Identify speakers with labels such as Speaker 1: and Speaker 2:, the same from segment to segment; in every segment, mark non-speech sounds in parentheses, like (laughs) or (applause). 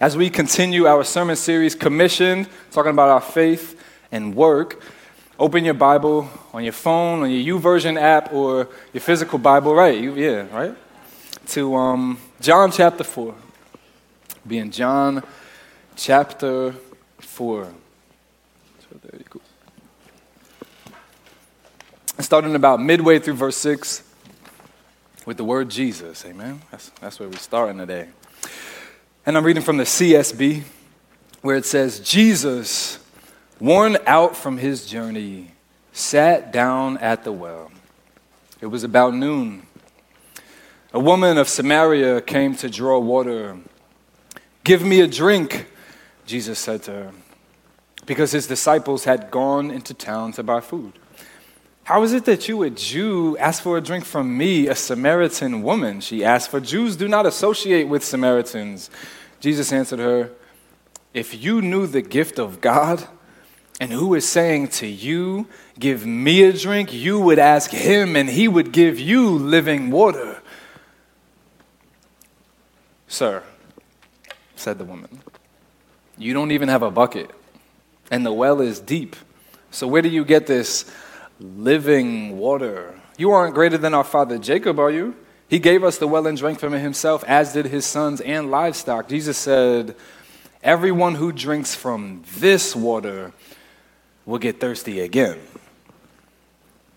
Speaker 1: as we continue our sermon series, Commissioned, talking about our faith and work. Open your Bible on your phone, on your YouVersion app, or your physical Bible, right? You, yeah, right? To um, John chapter 4. Be in John chapter 4. So. Starting about midway through verse 6 with the word Jesus. Amen. That's, that's where we're starting today. And I'm reading from the CSB where it says, Jesus, worn out from his journey, sat down at the well. It was about noon. A woman of Samaria came to draw water. Give me a drink, Jesus said to her, because his disciples had gone into town to buy food. How is it that you, a Jew, ask for a drink from me, a Samaritan woman? She asked, for Jews do not associate with Samaritans. Jesus answered her, If you knew the gift of God and who is saying to you, Give me a drink, you would ask him and he would give you living water. Sir, said the woman, you don't even have a bucket, and the well is deep. So where do you get this? Living water. You aren't greater than our father Jacob, are you? He gave us the well and drank from it himself, as did his sons and livestock. Jesus said, Everyone who drinks from this water will get thirsty again.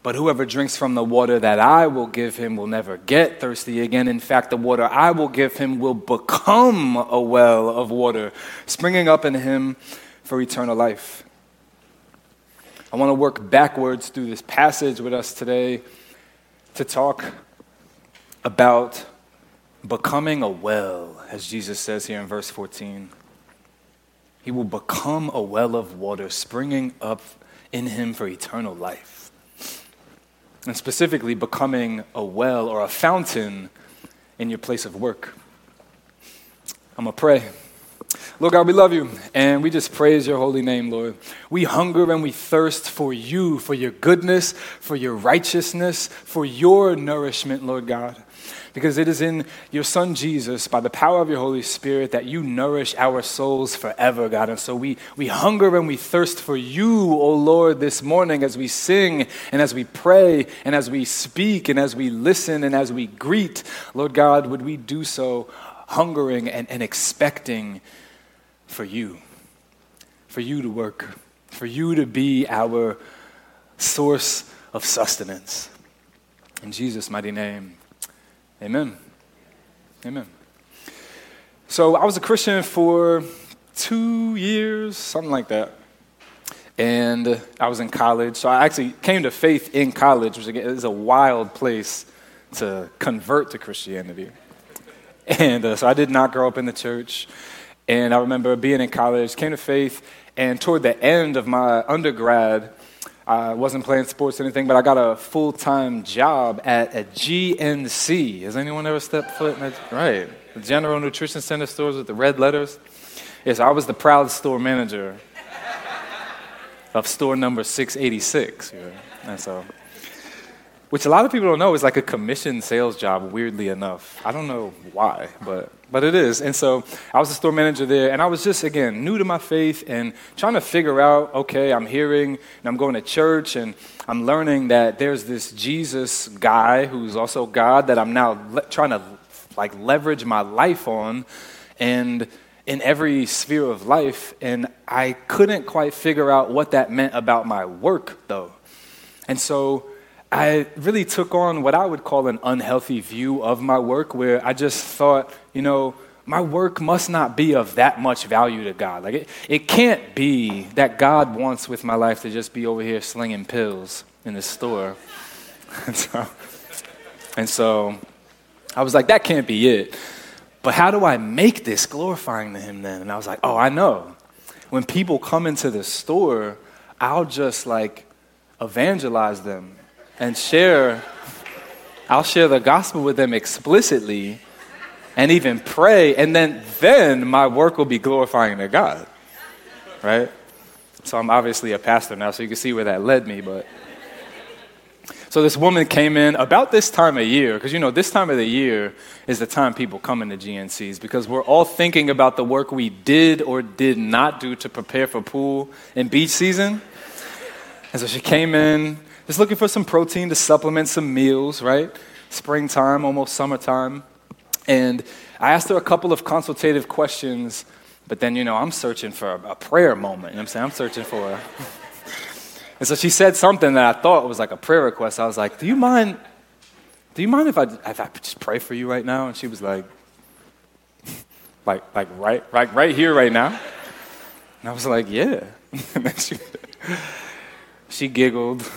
Speaker 1: But whoever drinks from the water that I will give him will never get thirsty again. In fact, the water I will give him will become a well of water, springing up in him for eternal life. I want to work backwards through this passage with us today to talk about becoming a well, as Jesus says here in verse 14. He will become a well of water springing up in him for eternal life. And specifically, becoming a well or a fountain in your place of work. I'm going to pray. Lord God, we love you and we just praise your holy name, Lord. We hunger and we thirst for you, for your goodness, for your righteousness, for your nourishment, Lord God. Because it is in your Son Jesus, by the power of your Holy Spirit, that you nourish our souls forever, God. And so we, we hunger and we thirst for you, O Lord, this morning as we sing and as we pray and as we speak and as we listen and as we greet. Lord God, would we do so hungering and, and expecting for you, for you to work, for you to be our source of sustenance. In Jesus' mighty name, amen. Amen. So I was a Christian for two years, something like that. And I was in college. So I actually came to faith in college, which is a wild place to convert to Christianity. And uh, so I did not grow up in the church. And I remember being in college, came to faith, and toward the end of my undergrad, I wasn't playing sports or anything, but I got a full time job at a GNC. Has anyone ever stepped foot in that? Right. The General Nutrition Center stores with the red letters. Yes, I was the proud store manager of store number 686. And so which a lot of people don't know is like a commission sales job, weirdly enough. I don't know why, but, but it is. And so I was a store manager there, and I was just, again, new to my faith and trying to figure out okay, I'm hearing and I'm going to church, and I'm learning that there's this Jesus guy who's also God that I'm now le- trying to like leverage my life on. And in every sphere of life, and I couldn't quite figure out what that meant about my work, though. And so I really took on what I would call an unhealthy view of my work, where I just thought, you know, my work must not be of that much value to God. Like, it, it can't be that God wants with my life to just be over here slinging pills in the store. (laughs) and, so, and so I was like, that can't be it. But how do I make this glorifying to Him then? And I was like, oh, I know. When people come into the store, I'll just like evangelize them and share, I'll share the gospel with them explicitly and even pray, and then, then my work will be glorifying to God. Right? So I'm obviously a pastor now, so you can see where that led me, but. So this woman came in about this time of year, because you know, this time of the year is the time people come into GNCs because we're all thinking about the work we did or did not do to prepare for pool and beach season. And so she came in just looking for some protein to supplement some meals, right? Springtime, almost summertime. And I asked her a couple of consultative questions, but then, you know, I'm searching for a, prayer moment. You know I'm saying? I'm searching for a. (laughs) and so she said something that I thought was like a prayer request. I was like, Do you mind? Do you mind if I, if I just pray for you right now? And she was like, (laughs) like, like right, right, right here, right now. And I was like, yeah. (laughs) she, she giggled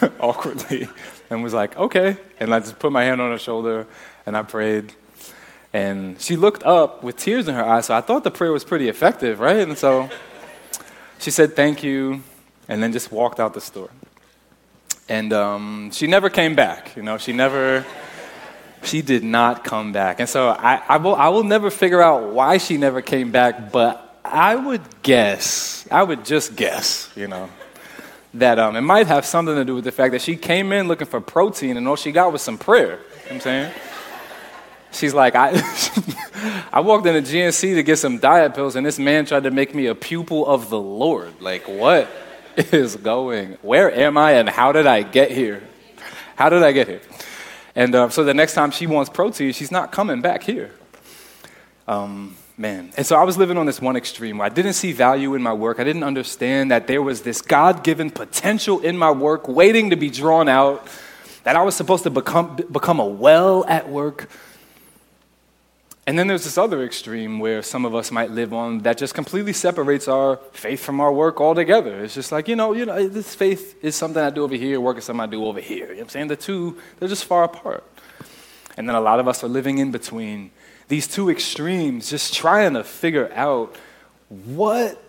Speaker 1: (laughs) awkwardly and was like, okay. And I just put my hand on her shoulder and I prayed. And she looked up with tears in her eyes, so I thought the prayer was pretty effective, right? And so she said, thank you, and then just walked out the store. And um, she never came back, you know, she never, she did not come back. And so I, I, will, I will never figure out why she never came back, but I would guess, I would just guess, you know, that um, it might have something to do with the fact that she came in looking for protein and all she got was some prayer. You know what I'm saying? She's like, I, (laughs) I walked into GNC to get some diet pills, and this man tried to make me a pupil of the Lord. Like, what (laughs) is going? Where am I, and how did I get here? How did I get here? And uh, so the next time she wants protein, she's not coming back here. Um, man. And so I was living on this one extreme where I didn't see value in my work. I didn't understand that there was this God given potential in my work waiting to be drawn out, that I was supposed to become, become a well at work and then there's this other extreme where some of us might live on that just completely separates our faith from our work altogether. It's just like, you know, you know, this faith is something I do over here, work is something I do over here. You know what I'm saying? The two, they're just far apart. And then a lot of us are living in between these two extremes, just trying to figure out what,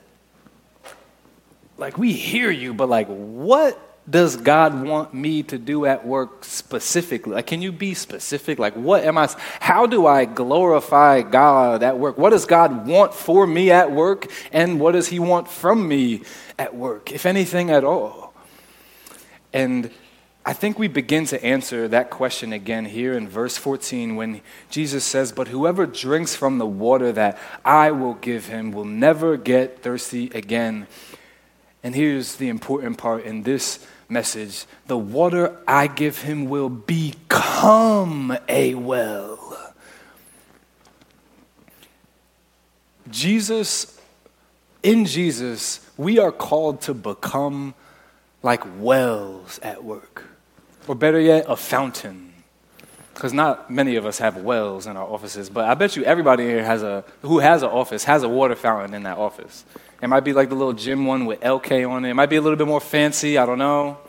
Speaker 1: like, we hear you, but like, what does God want me to do at work specifically? Like, can you be specific? Like, what am I, how do I glorify God at work? What does God want for me at work? And what does He want from me at work, if anything at all? And I think we begin to answer that question again here in verse 14 when Jesus says, But whoever drinks from the water that I will give him will never get thirsty again. And here's the important part in this message the water I give him will become a well. Jesus, in Jesus, we are called to become like wells at work. Or better yet, a fountain. Because not many of us have wells in our offices, but I bet you everybody here has a, who has an office has a water fountain in that office. It might be like the little gym one with Elkay on it. It might be a little bit more fancy, I don't know.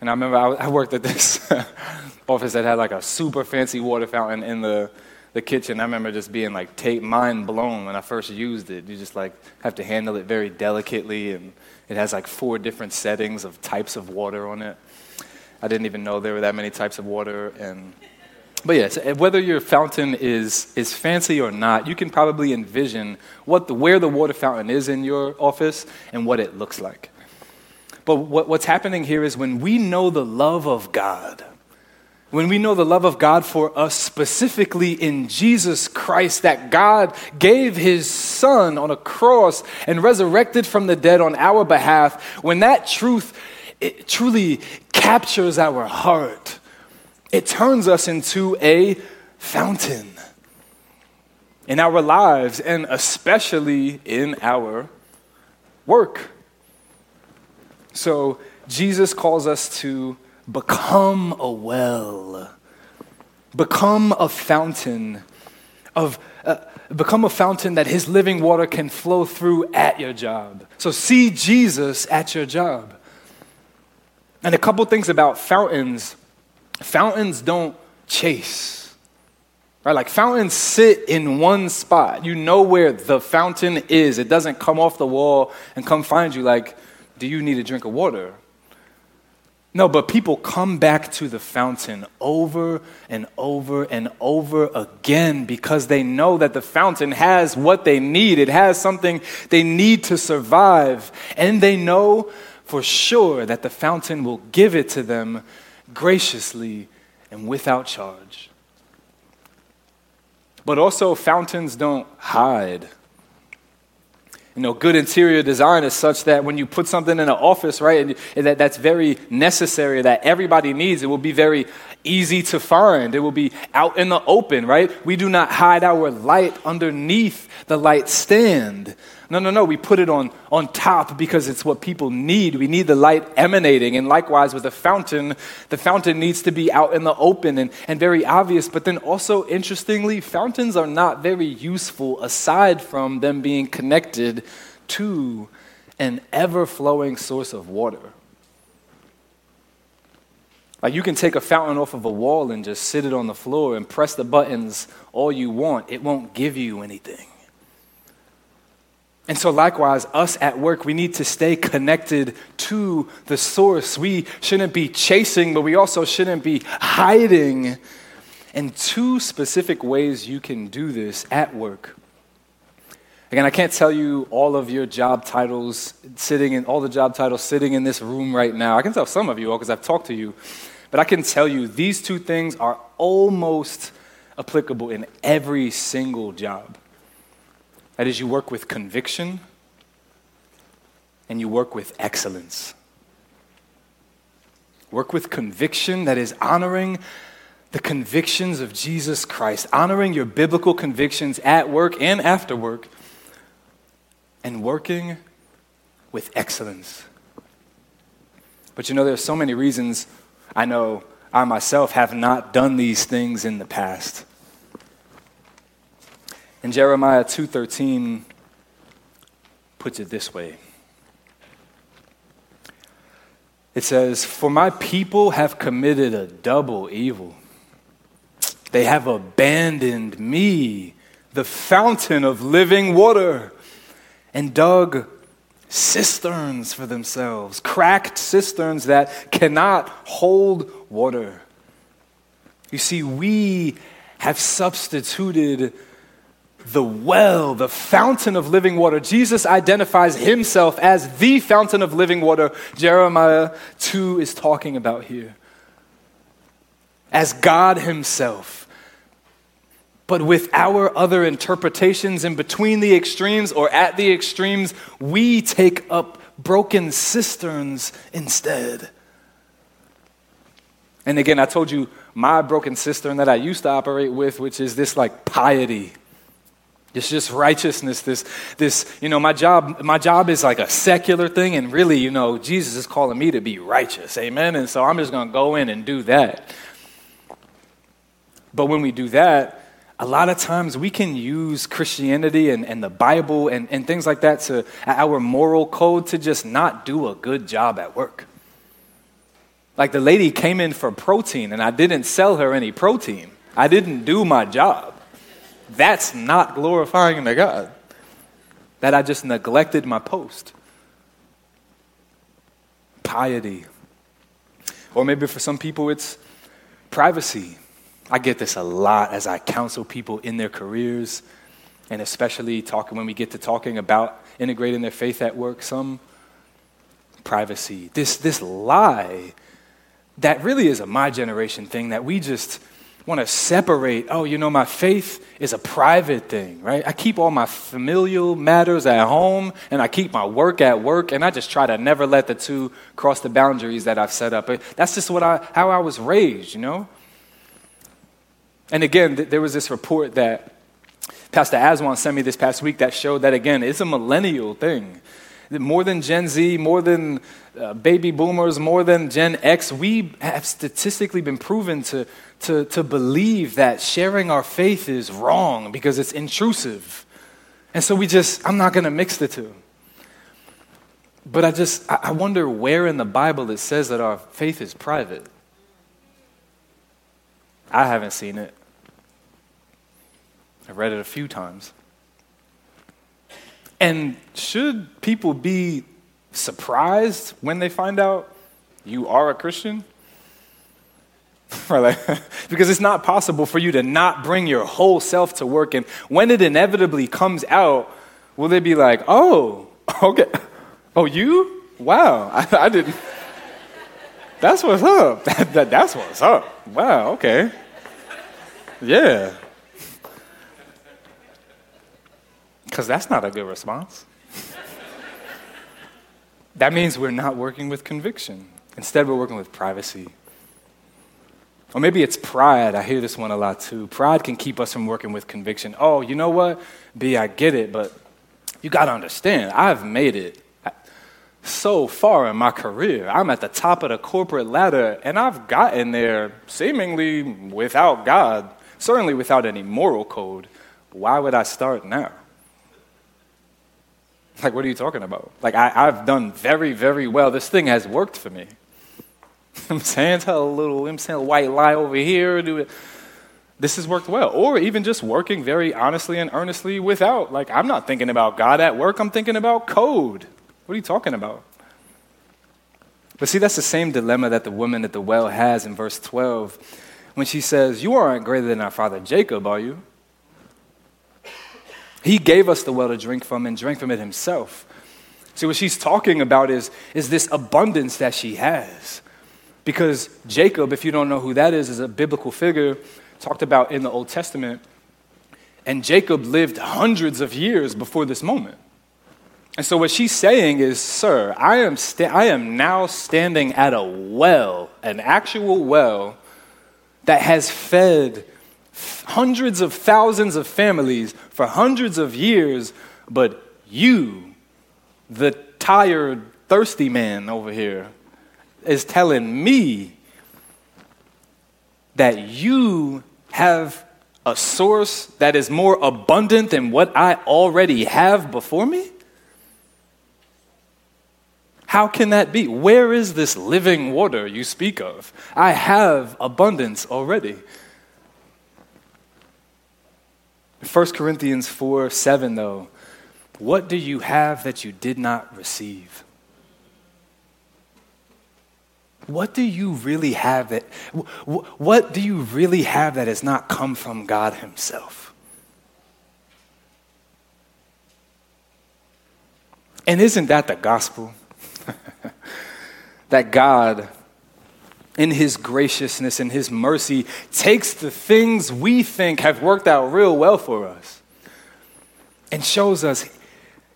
Speaker 1: And I remember I, I worked at this (laughs) office that had like a super fancy water fountain in the, the kitchen. I remember just being like take, mind blown when I first used it. You just like have to handle it very delicately, and it has like four different settings of types of water on it. I didn't even know there were that many types of water, and but yes, whether your fountain is, is fancy or not, you can probably envision what the, where the water fountain is in your office and what it looks like. But what, what's happening here is when we know the love of God, when we know the love of God for us specifically in Jesus Christ, that God gave his Son on a cross and resurrected from the dead on our behalf, when that truth it truly captures our heart, it turns us into a fountain in our lives and especially in our work. So, Jesus calls us to become a well, become a fountain of. Uh, become a fountain that his living water can flow through at your job. So see Jesus at your job. And a couple things about fountains fountains don't chase. Right? Like fountains sit in one spot. You know where the fountain is. It doesn't come off the wall and come find you like, do you need a drink of water? No, but people come back to the fountain over and over and over again because they know that the fountain has what they need. It has something they need to survive. And they know for sure that the fountain will give it to them graciously and without charge. But also, fountains don't hide. You know, good interior design is such that when you put something in an office, right, and that, that's very necessary, that everybody needs, it will be very easy to find. It will be out in the open, right? We do not hide our light underneath the light stand. No, no, no. We put it on, on top because it's what people need. We need the light emanating. And likewise with a fountain, the fountain needs to be out in the open and, and very obvious. But then also, interestingly, fountains are not very useful aside from them being connected to an ever flowing source of water. Like you can take a fountain off of a wall and just sit it on the floor and press the buttons all you want, it won't give you anything. And so, likewise, us at work, we need to stay connected to the source. We shouldn't be chasing, but we also shouldn't be hiding. And two specific ways you can do this at work. Again, I can't tell you all of your job titles sitting in all the job titles sitting in this room right now. I can tell some of you all because I've talked to you. But I can tell you these two things are almost applicable in every single job. That is, you work with conviction and you work with excellence. Work with conviction that is honoring the convictions of Jesus Christ, honoring your biblical convictions at work and after work, and working with excellence. But you know, there's so many reasons I know I myself have not done these things in the past. And Jeremiah 2:13 puts it this way. It says, "For my people have committed a double evil. They have abandoned me, the fountain of living water, and dug cisterns for themselves, cracked cisterns that cannot hold water." You see, we have substituted the well, the fountain of living water. Jesus identifies himself as the fountain of living water, Jeremiah 2 is talking about here. As God himself. But with our other interpretations in between the extremes or at the extremes, we take up broken cisterns instead. And again, I told you my broken cistern that I used to operate with, which is this like piety it's just righteousness. This, this, you know, my job, my job is like a secular thing, and really, you know, Jesus is calling me to be righteous. Amen. And so I'm just to go in and do that. But when we do that, a lot of times we can use Christianity and, and the Bible and, and things like that to our moral code to just not do a good job at work. Like the lady came in for protein, and I didn't sell her any protein. I didn't do my job. That's not glorifying to God. That I just neglected my post. Piety. Or maybe for some people, it's privacy. I get this a lot as I counsel people in their careers, and especially talking when we get to talking about integrating their faith at work. Some privacy. This, this lie that really is a my generation thing that we just want to separate, oh, you know, my faith is a private thing, right? I keep all my familial matters at home and I keep my work at work and I just try to never let the two cross the boundaries that I've set up. That's just what I, how I was raised, you know? And again, th- there was this report that Pastor Aswan sent me this past week that showed that, again, it's a millennial thing. More than Gen Z, more than uh, baby boomers, more than Gen X, we have statistically been proven to, to, to believe that sharing our faith is wrong because it's intrusive. And so we just, I'm not going to mix the two. But I just, I wonder where in the Bible it says that our faith is private. I haven't seen it. I've read it a few times. And should people be surprised when they find out you are a Christian? (laughs) (laughs) because it's not possible for you to not bring your whole self to work. And when it inevitably comes out, will they be like, oh, (laughs) okay, oh, you? Wow, I, I didn't. That's what's up. That, that, that's what's up. Wow, okay. Yeah. Because that's not a good response. that means we're not working with conviction. Instead, we're working with privacy. Or maybe it's pride. I hear this one a lot too. Pride can keep us from working with conviction. Oh, you know what? B, I get it, but you got to understand, I've made it so far in my career. I'm at the top of the corporate ladder, and I've gotten there seemingly without God, certainly without any moral code. Why would I start now? Like, what are you talking about? Like, I, have done very, very well. This thing has worked for me. (laughs) I'm saying, tell a little, I'm saying white lie over here. Do it. This has worked well. Or even just working very honestly and earnestly without. Like, I'm not thinking about God at work, I'm thinking about code. What are you talking about? But see, that's the same dilemma that the woman at the well has in verse 12 when she says, You aren't greater than our father Jacob, are you? He gave us the well to drink from and drank from it himself. See, what she's talking about is, is this abundance that she has. Because Jacob, if you don't know who that is, is a biblical figure talked about in the Old Testament. And Jacob lived hundreds of years before this moment. And so what she's saying is, Sir, I am, sta- I am now standing at a well, an actual well, that has fed hundreds of thousands of families for hundreds of years, but you, the tired, thirsty man over here, is telling me that you have a source that is more abundant than what I already have before me? How can that be? Where is this living water you speak of? I have abundance already. 1 Corinthians 4 7, though, what do you have that you did not receive? What do you really have that, what do you really have that has not come from God Himself? And isn't that the gospel? (laughs) that God, in His graciousness and His mercy, takes the things we think have worked out real well for us and shows us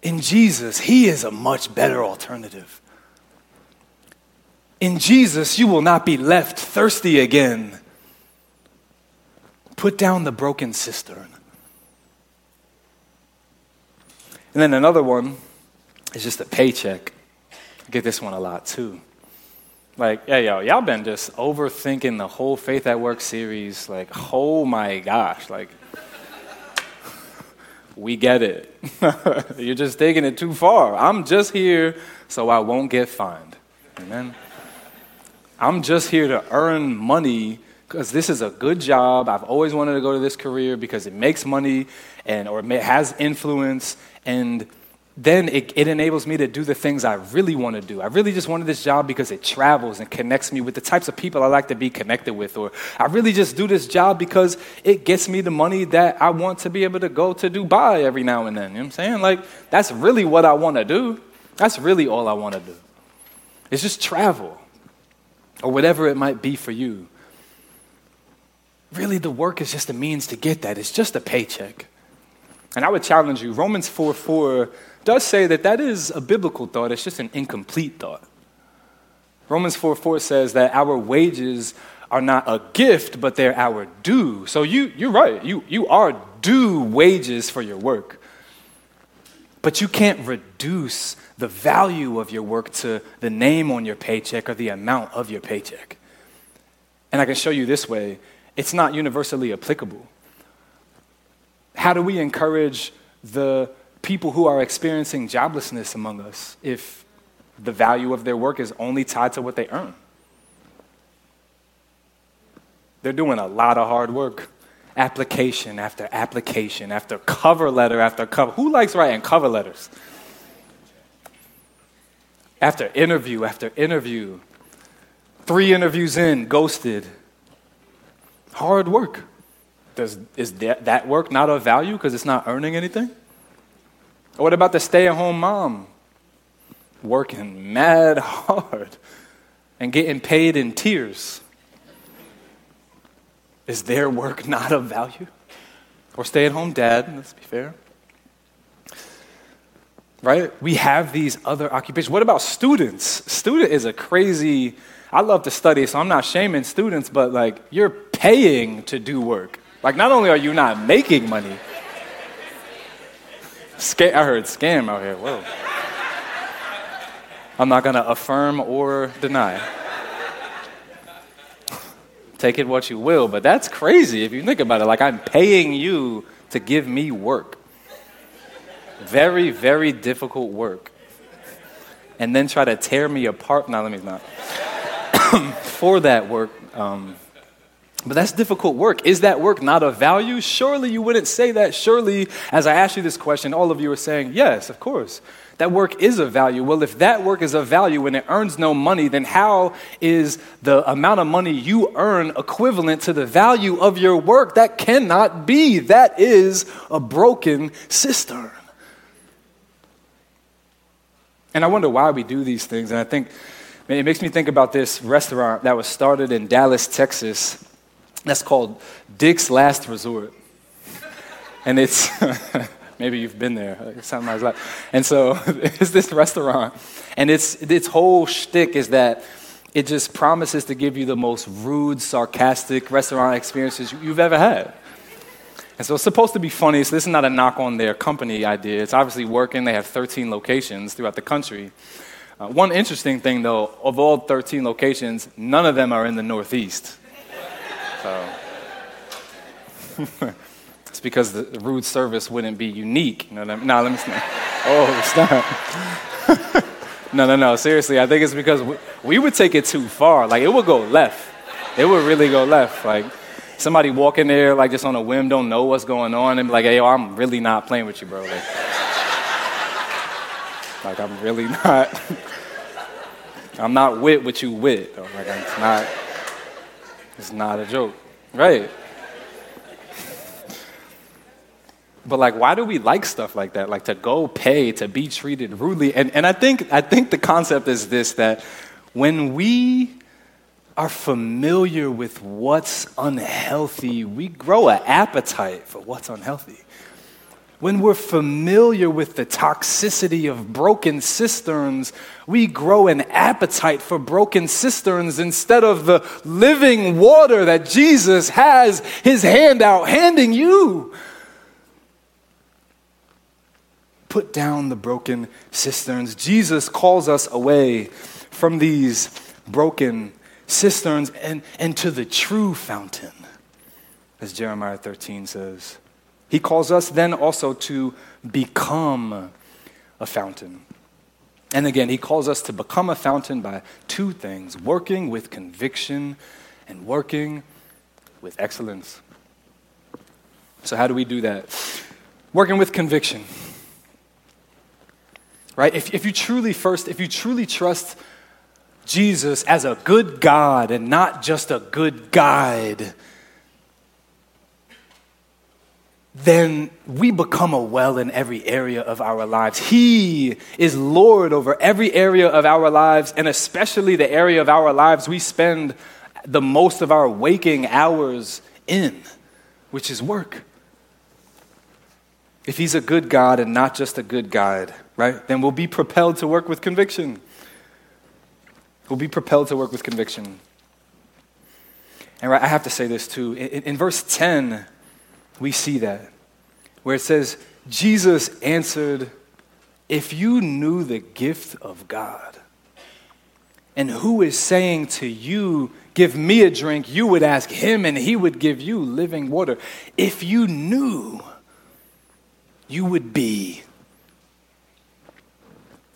Speaker 1: in Jesus, He is a much better alternative. In Jesus, you will not be left thirsty again. Put down the broken cistern. And then another one is just a paycheck. I get this one a lot too. Like, yeah, yo, y'all been just overthinking the whole Faith at Work series. Like, oh my gosh, like, (laughs) we get it. (laughs) You're just taking it too far. I'm just here so I won't get fined. Amen. I'm just here to earn money because this is a good job. I've always wanted to go to this career because it makes money and or it has influence and then it, it, enables me to do the things I really want to do. I really just wanted this job because it travels and connects me with the types of people I like to be connected with. Or I really just do this job because it gets me the money that I want to be able to go to Dubai every now and then. You know what I'm saying? Like, that's really what I want to do. That's really all I want to do. It's just travel or whatever it might be for you. Really, the work is just a means to get that, it's just a paycheck. And I would challenge you Romans 4 4 does say that that is a biblical thought, it's just an incomplete thought. Romans 4 4 says that our wages are not a gift, but they're our due. So you, you're right, you, you are due wages for your work. But you can't reduce the value of your work to the name on your paycheck or the amount of your paycheck. And I can show you this way it's not universally applicable. How do we encourage the people who are experiencing joblessness among us if the value of their work is only tied to what they earn? They're doing a lot of hard work. Application after application, after cover letter after cover. Who likes writing cover letters? After interview after interview. Three interviews in, ghosted. Hard work. Does, is that, that work not of value because it's not earning anything? Or what about the stay at home mom? Working mad (laughs) hard. and getting paid in tears. Is their work (laughs) not of value? Or stay at home dad, let's be fair. Right? We have these other occupations. What about students? Student is a crazy, I love to study, so I'm not shaming students, but like you're paying to do work. Like not only are you not making money, Scam, I heard scam out here. Whoa. I'm not going to affirm or deny. Take it what you will, but that's crazy if you think about it. Like, I'm paying you to give me work. Very, very difficult work. And then try to tear me apart. Now, let me not. (coughs) For that work, um, but that's difficult work. Is that work not of value? Surely you wouldn't say that. Surely, as I asked you this question, all of you are saying, yes, of course. That work is of value. Well, if that work is of value and it earns no money, then how is the amount of money you earn equivalent to the value of your work? That cannot be. That is a broken cistern. And I wonder why we do these things. And I think it makes me think about this restaurant that was started in Dallas, Texas that's called Dick's Last Resort. And it's, (laughs) maybe you've been there, something like that. And so (laughs) it's this restaurant. And it's, its whole shtick is that it just promises to give you the most rude, sarcastic restaurant experiences you've ever had. And so it's supposed to be funny. So this is not a knock on their company idea. It's obviously working. They have 13 locations throughout the country. Uh, one interesting thing, though, of all 13 locations, none of them are in the Northeast. So (laughs) it's because the, rude service wouldn't be unique. You know what I mean? No, let me stop. Oh, stop. (laughs) no, no, no. Seriously, I think it's because we, we would take it too far. Like it would go left. It would really go left. Like somebody walk in there like just on a whim, don't know what's going on, and be like, "Hey, yo, I'm really not playing with you, bro." Like, like I'm really (laughs) not. I'm not with what you with. Like I'm not. It's not a joke, right? But like, why do we like stuff like that? Like to go pay to be treated rudely? And, and I think I think the concept is this that when we are familiar with what's unhealthy, we grow an appetite for what's unhealthy when we're familiar with the toxicity of broken cisterns, we grow an appetite for broken cisterns instead of the living water that Jesus has his hand out handing you. Put down the broken cisterns. Jesus calls us away from these broken cisterns and, and to the true fountain, as Jeremiah 13 says. He calls us then also to become a fountain. And again, he calls us to become a fountain by two things working with conviction and working with excellence. So, how do we do that? Working with conviction. Right? If, if you truly, first, if you truly trust Jesus as a good God and not just a good guide, then we become a well in every area of our lives. He is Lord over every area of our lives, and especially the area of our lives we spend the most of our waking hours in, which is work. If He's a good God and not just a good guide, right, then we'll be propelled to work with conviction. We'll be propelled to work with conviction. And right, I have to say this too. In, in verse 10, we see that, where it says, Jesus answered, If you knew the gift of God, and who is saying to you, Give me a drink, you would ask him, and he would give you living water. If you knew, you would be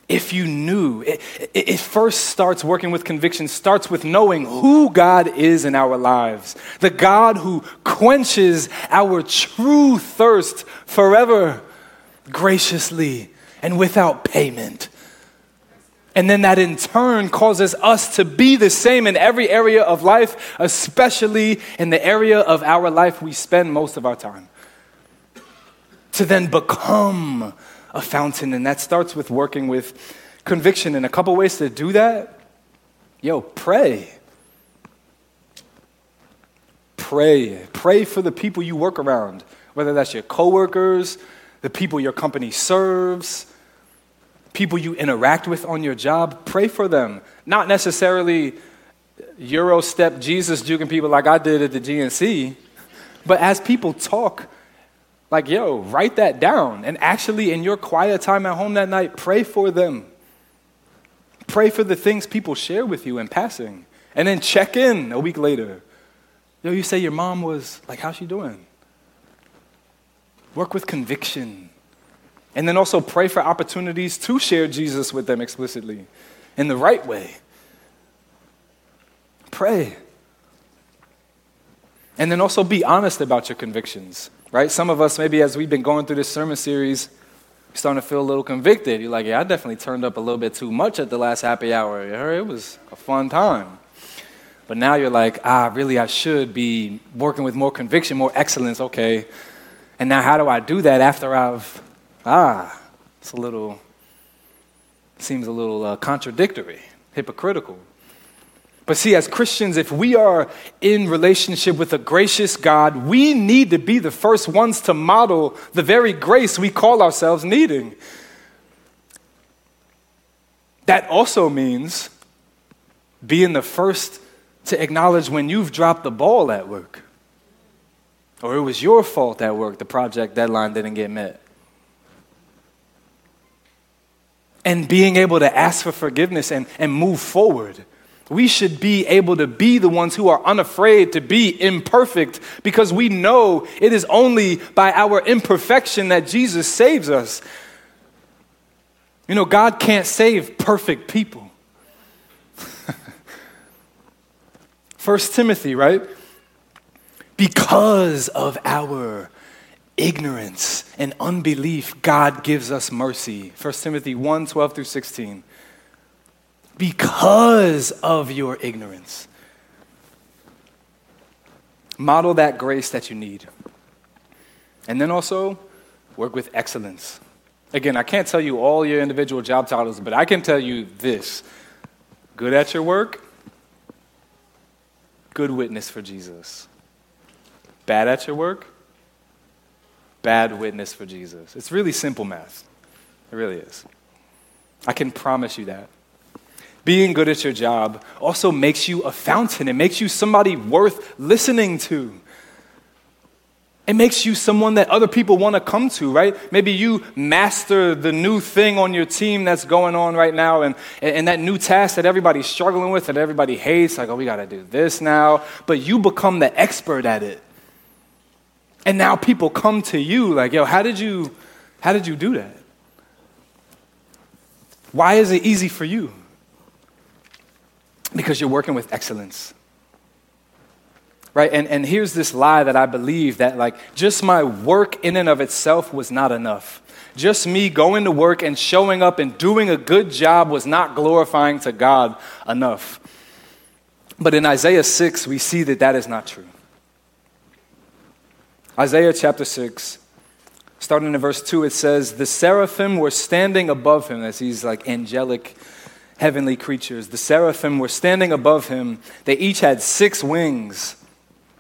Speaker 1: if you knew. It, it, first starts working with conviction, starts with knowing who God is in our lives. The God who quenches our true thirst forever, graciously and without payment. And then that in turn causes us to be the same in every area of life, especially in the area of our life we spend most of our time. To then become a fountain, and that starts with working with conviction. And a couple ways to do that Yo, pray. Pray. Pray for the people you work around, whether that's your coworkers, the people your company serves, people you interact with on your job. Pray for them. Not necessarily Euro step Jesus juking people like I did at the GNC, but as people talk, like, yo, write that down. And actually, in your quiet time at home that night, pray for them. Pray for the things people share with you in passing. And then check in a week later. Yo, you say your mom was like, how's she doing? Work with conviction. And then also pray for opportunities to share Jesus with them explicitly in the right way. Pray. And then also be honest about your convictions, right? Some of us, maybe as we've been going through this sermon series, you're starting to feel a little convicted. You're like, yeah, I definitely turned up a little bit too much at the last happy hour. It was a fun time. But now you're like, ah, really, I should be working with more conviction, more excellence. Okay. And now, how do I do that after I've, ah, it's a little, seems a little uh, contradictory, hypocritical. But see, as Christians, if we are in relationship with a gracious God, we need to be the first ones to model the very grace we call ourselves needing. That also means being the first to acknowledge when you've dropped the ball at work, or it was your fault at work, the project deadline didn't get met. And being able to ask for forgiveness and, and move forward we should be able to be the ones who are unafraid to be imperfect because we know it is only by our imperfection that Jesus saves us. You know, God can't save perfect people. (laughs) First Timothy, right? Because of our ignorance and unbelief, God gives us mercy. 1 Timothy 1 12 through 16 because of your ignorance. Model that grace that you need. And then also, work with excellence. Again, I can't tell you all your individual job titles, but I can tell you this good at your work, good witness for Jesus. Bad at your work, bad witness for Jesus. It's really simple math. It really is. I can promise you that being good at your job also makes you a fountain. It makes you somebody worth listening to. It makes you someone that other people want to come to, right? Maybe you master the new thing on your team that's going on right now, and, and that new task that everybody's struggling with that everybody hates, like, oh, we got to do this now. But you become the expert at it. And now people come to you like, yo, how did you, how did you do that? Why is it easy for you? Because you're working with excellence. Right? And, and here's this lie that I believe that, like, just my work in and of itself was not enough. Just me going to work and showing up and doing a good job was not glorifying to God enough. But in Isaiah 6, we see that that is not true. Isaiah chapter 6, starting in verse 2, it says, The seraphim were standing above him as he's like angelic heavenly creatures. The seraphim were standing above him. They each had six wings.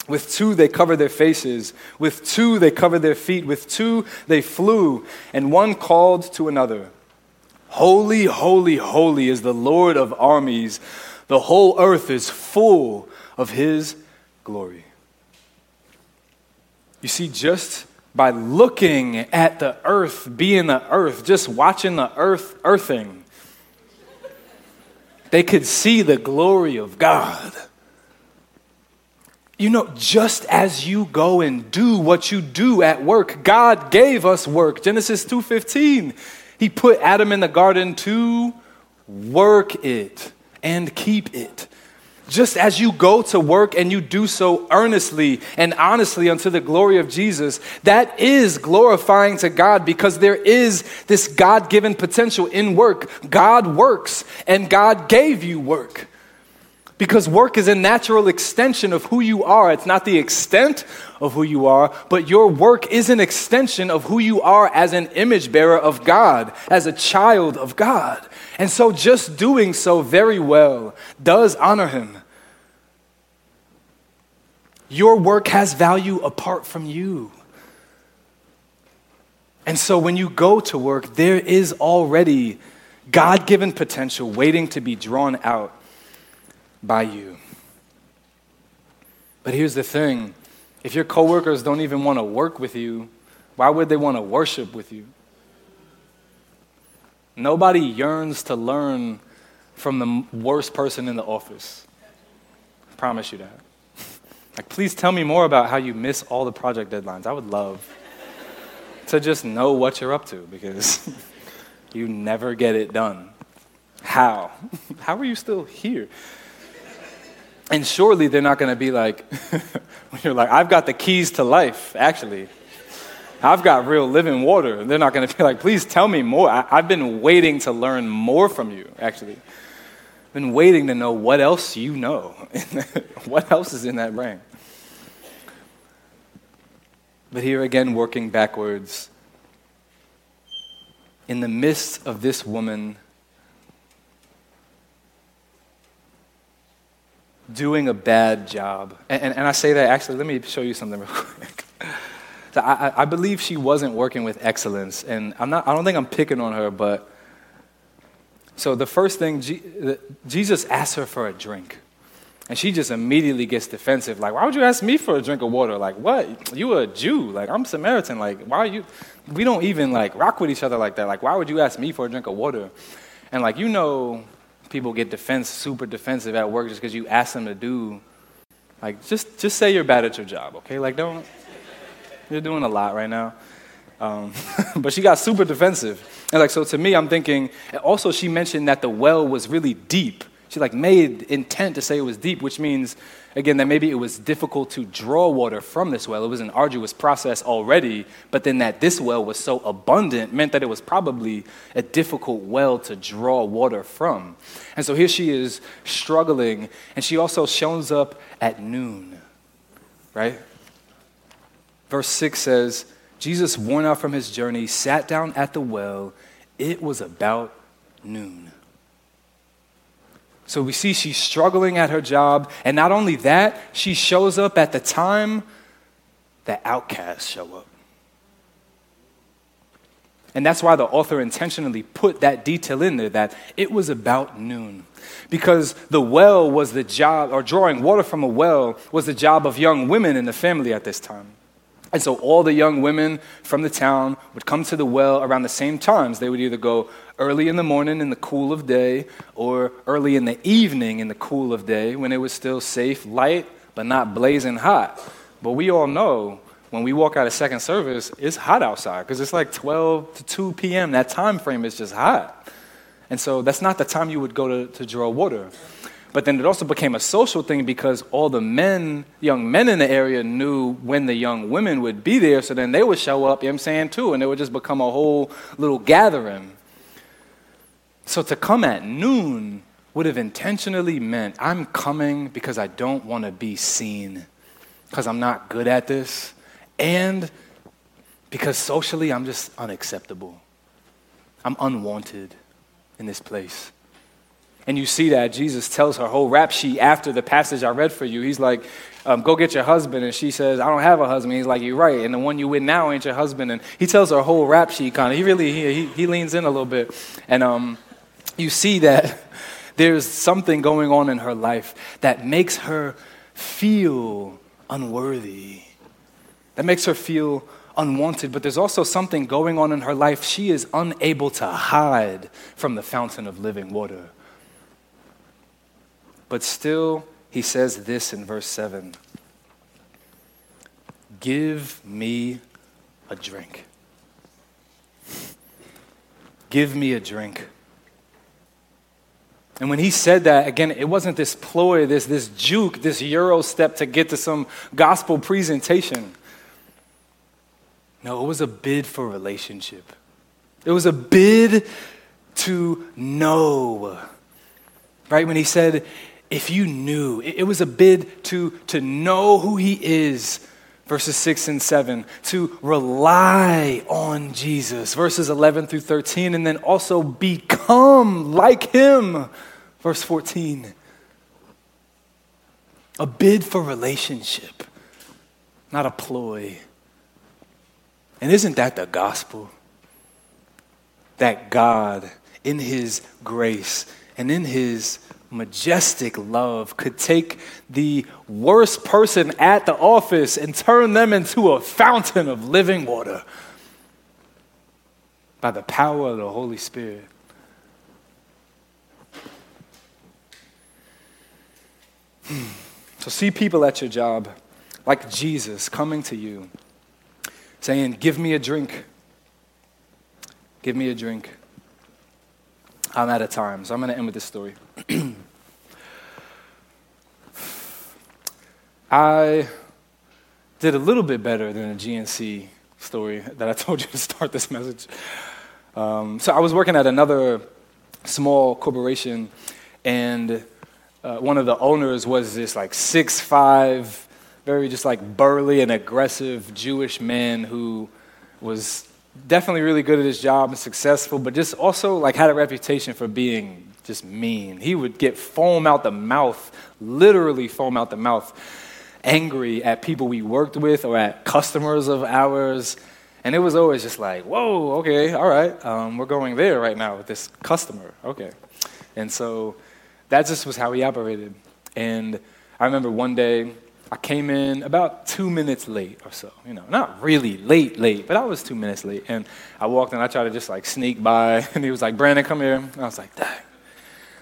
Speaker 1: With two, they covered their faces. With two, they covered their feet. With two, they flew. And one called to another Holy, holy, holy is the Lord of armies. The whole earth is full of his glory. You see, just by looking at the earth being the earth, just watching the earth earthing, they could see the glory of God. You know, just as you go and do what you do at work, God gave us work. Genesis 2:15. He put Adam in the garden to work it and keep it. Just as you go to work and you do so earnestly and honestly unto the glory of Jesus, that is glorifying to God because there is this God given potential in work. God works and God gave you work. Because work is a natural extension of who you are. It's not the extent of who you are, but your work is an extension of who you are as an image bearer of God, as a child of God. And so just doing so very well does honor Him. Your work has value apart from you. And so when you go to work, there is already God given potential waiting to be drawn out by you. But here's the thing if your coworkers don't even want to work with you, why would they want to worship with you? Nobody yearns to learn from the worst person in the office. I promise you that. (laughs) Like, please tell me more about how you miss all the project deadlines. I would love to just know what you're up to because (laughs) you never get it done. How? (laughs) How are you still here? And surely they're not going to be like, (laughs) when you're like, I've got the keys to life, actually. I've got real living water. They're not going to be like, please tell me more. I, have been waiting to learn more from you, actually. I've been waiting to know what else you know. (laughs) what else is in that brain? But here again, working backwards, in the midst of this woman doing a bad job. And, and, and, I say that actually, let me show you something (laughs) real quick. so I, I believe she wasn't working with excellence. And I'm not, I don't think I'm picking on her, but so the first thing, Jesus asked her for a drink. And she just immediately gets defensive. Like, why would you ask me for a drink of water? Like, what? You a Jew. Like, I'm Samaritan. Like, why are you? We don't even like rock with each other like that. Like, why would you ask me for a drink of water? And like, you know, people get defense, super defensive at work just because you ask them to do, like, just, just say you're bad at your job, okay? Like, don't, you're doing a lot right now. Um, (laughs) but she got super defensive. And like, so to me, I'm thinking, also she mentioned that the well was really deep. She like made intent to say it was deep, which means, again, that maybe it was difficult to draw water from this well. It was an arduous process already, but then that this well was so abundant meant that it was probably a difficult well to draw water from. And so here she is struggling, and she also shows up at noon, right? Verse 6 says, Jesus, worn out from his journey, sat down at the well. It was about noon. So we see she's struggling at her job. And not only that, she shows up at the time that outcasts show up. And that's why the author intentionally put that detail in there that it was about noon. Because the well was the job, or drawing water from a well was the job of young women in the family at this time. And so all the young women from the town would come to the well around the same times. They would either go early in the morning in the cool of day or early in the evening in the cool of day when it was still safe, light, but not blazing hot. But we all know when we walk out of second service, it's hot outside because it's like 12 to 2 p.m. That time frame is just hot. And so that's not the time you would go to, to draw water. But then it also became a social thing because all the men, young men in the area knew when the young women would be there. So then they would show up, you know what I'm saying, too. And it would just become a whole little gathering. So to come at noon would have intentionally meant I'm coming because I don't want to be seen, because I'm not good at this, and because socially I'm just unacceptable. I'm unwanted in this place. And you see that Jesus tells her whole rap sheet after the passage I read for you. He's like, um, Go get your husband. And she says, I don't have a husband. He's like, You're right. And the one you with now ain't your husband. And he tells her whole rap sheet kind of. He really he, he leans in a little bit. And um, you see that (laughs) there's something going on in her life that makes her feel unworthy, that makes her feel unwanted, but there's also something going on in her life she is unable to hide from the fountain of living water. But still, he says this in verse 7 Give me a drink. Give me a drink. And when he said that, again, it wasn't this ploy, this, this juke, this Euro step to get to some gospel presentation. No, it was a bid for relationship. It was a bid to know. Right? When he said, if you knew, it was a bid to, to know who he is, verses 6 and 7, to rely on Jesus, verses 11 through 13, and then also become like him, verse 14. A bid for relationship, not a ploy. And isn't that the gospel? That God, in his grace and in his majestic love could take the worst person at the office and turn them into a fountain of living water by the power of the Holy Spirit. Hmm. So, see people at your job like Jesus coming to you saying, Give me a drink. Give me a drink. I'm out of time, so I'm going to end with this story. I did a little bit better than a GNC story that I (laughs) told you to start this message. Um, so I was working at another small corporation, and uh, one of the owners was this like six five, very just like burly and aggressive Jewish man who was definitely really good at his job and successful, but just also like had a reputation for being just mean. He would get foam out the mouth, literally foam out the mouth, angry at people we worked with or at customers of ours. And it was always just like, whoa, okay, all right, um, we're going there right now with this customer. Okay. And so that just was how he operated. And I remember one day I came in about two minutes late or so. You know, not really late, late, but I was two minutes late. And I walked in, I tried to just like sneak by, (laughs) and he was like, Brandon, come here. And I was like, dang.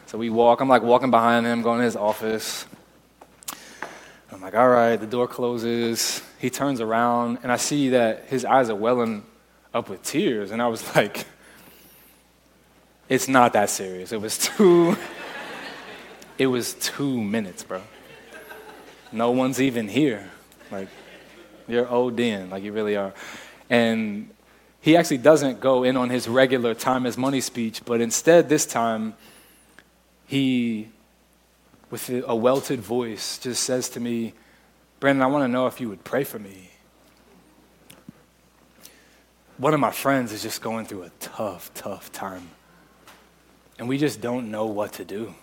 Speaker 1: So we walk, I'm like walking behind him, going to his office. I'm like, all right, the door closes. He turns around, and I see that his eyes are welling up with tears. And I was (laughs) like, it's not that serious. It was two, it was two minutes, bro. No one's even here. Like, you're old, ODing, like you really are. And he actually doesn't go in on his regular time is money speech, but instead, this time, he, with a welted voice, just says to me, Brandon, I want to know if you would pray for me. One of my friends is just going through a tough, tough time. And we just don't know what to do.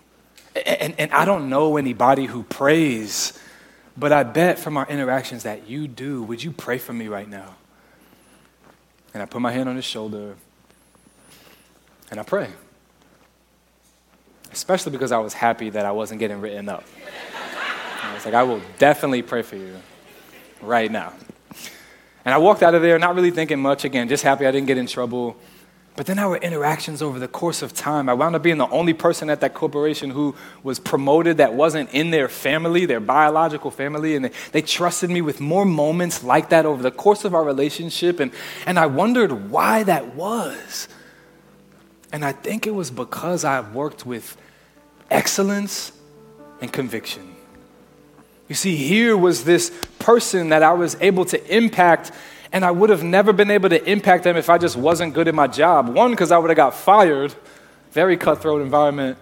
Speaker 1: And, and I don't know anybody who prays but I bet from our interactions that you do. Would you pray for me right now? And I put my hand on his shoulder and I pray. Especially because I was happy that I wasn't getting written up. I was like, I will definitely pray for you right now. And I walked out of there not really thinking much again, just happy I didn't get in trouble. But then our interactions over the course of time, I wound up being the only person at that corporation who was promoted that wasn't in their family, their biological family. And they, they trusted me with more moments like that over the course of our relationship. And, and I wondered why that was. And I think it was because I worked with excellence and conviction. You see, here was this person that I was able to impact and I would have never been able to impact them if I just wasn't good at my job. One, because I would have got fired, very cutthroat environment.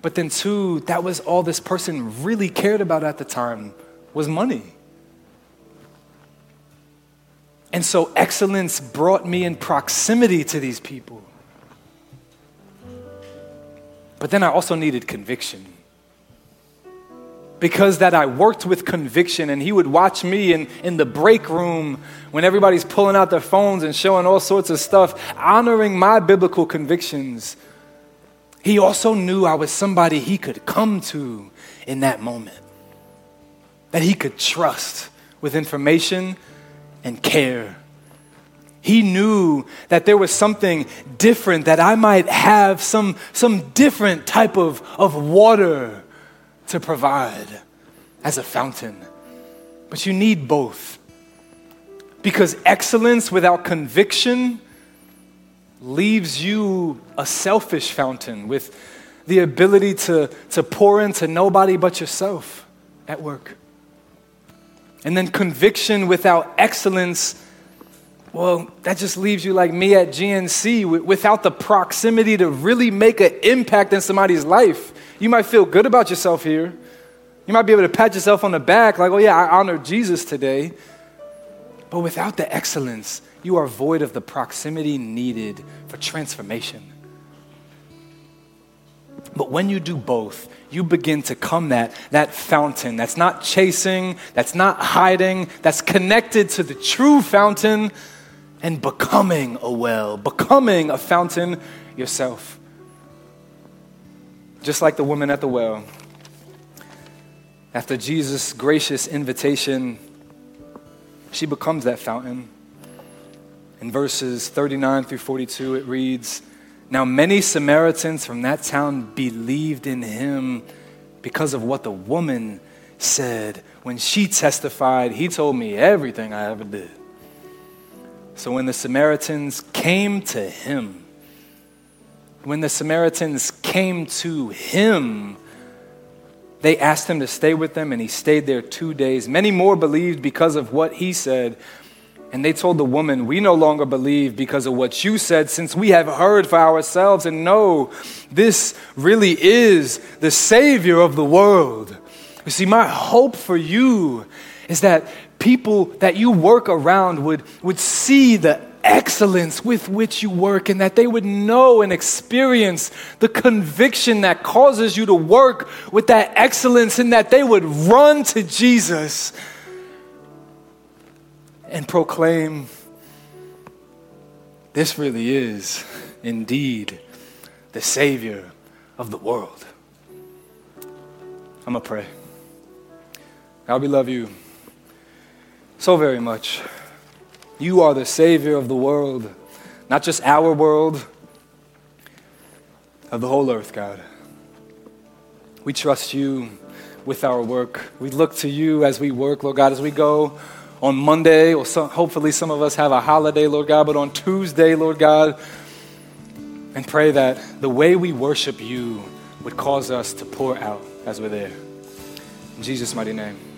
Speaker 1: But then two, that was all this person really cared about at the time was money. And so excellence brought me in proximity to these people. But then I also needed conviction because that I worked with conviction and he would watch me in, in the break room when everybody's pulling out their phones and showing all sorts of stuff, honoring my biblical convictions. He also knew I was somebody he could come to in that moment, that he could trust with information and care. He knew that there was something different, that I might have some, some different type of, of water to provide as a fountain. But you need both. Because excellence without conviction leaves you a selfish fountain with the ability to, to pour into nobody but yourself at work. And then conviction without excellence Well, that just leaves you like me at GNC without the proximity to really make an impact in somebody's life. You might feel good about yourself here. You might be able to pat yourself on the back, like, oh, yeah, I honor Jesus today. But without the excellence, you are void of the proximity needed for transformation. But when you do both, you begin to come that, that fountain that's not chasing, that's not hiding, that's connected to the true fountain and becoming a well, becoming a fountain yourself. Just like the woman at the well. After Jesus' gracious invitation, she becomes that fountain. In verses 39 through 42, it reads Now many Samaritans from that town believed in him because of what the woman said. When she testified, he told me everything I ever did. So when the Samaritans came to him, when the Samaritans came to him, they asked him to stay with them, and he stayed there two days. Many more believed because of what he said. And they told the woman, We no longer believe because of what you said, since we have heard for ourselves and know this really is the Savior of the world. You see, my hope for you is that people that you work around would, would see the excellence with which you work and that they would know and experience the conviction that causes you to work with that excellence and that they would run to Jesus and proclaim this really is indeed the Savior of the world. I'm going to pray. God, we love you so very much. You are the Savior of the world, not just our world, of the whole earth, God. We trust you with our work. We look to you as we work, Lord God, as we go on Monday, or hopefully some of us have a holiday, Lord God, but on Tuesday, Lord God, and pray that the way we worship you would cause us to pour out as we're there. In Jesus' mighty name.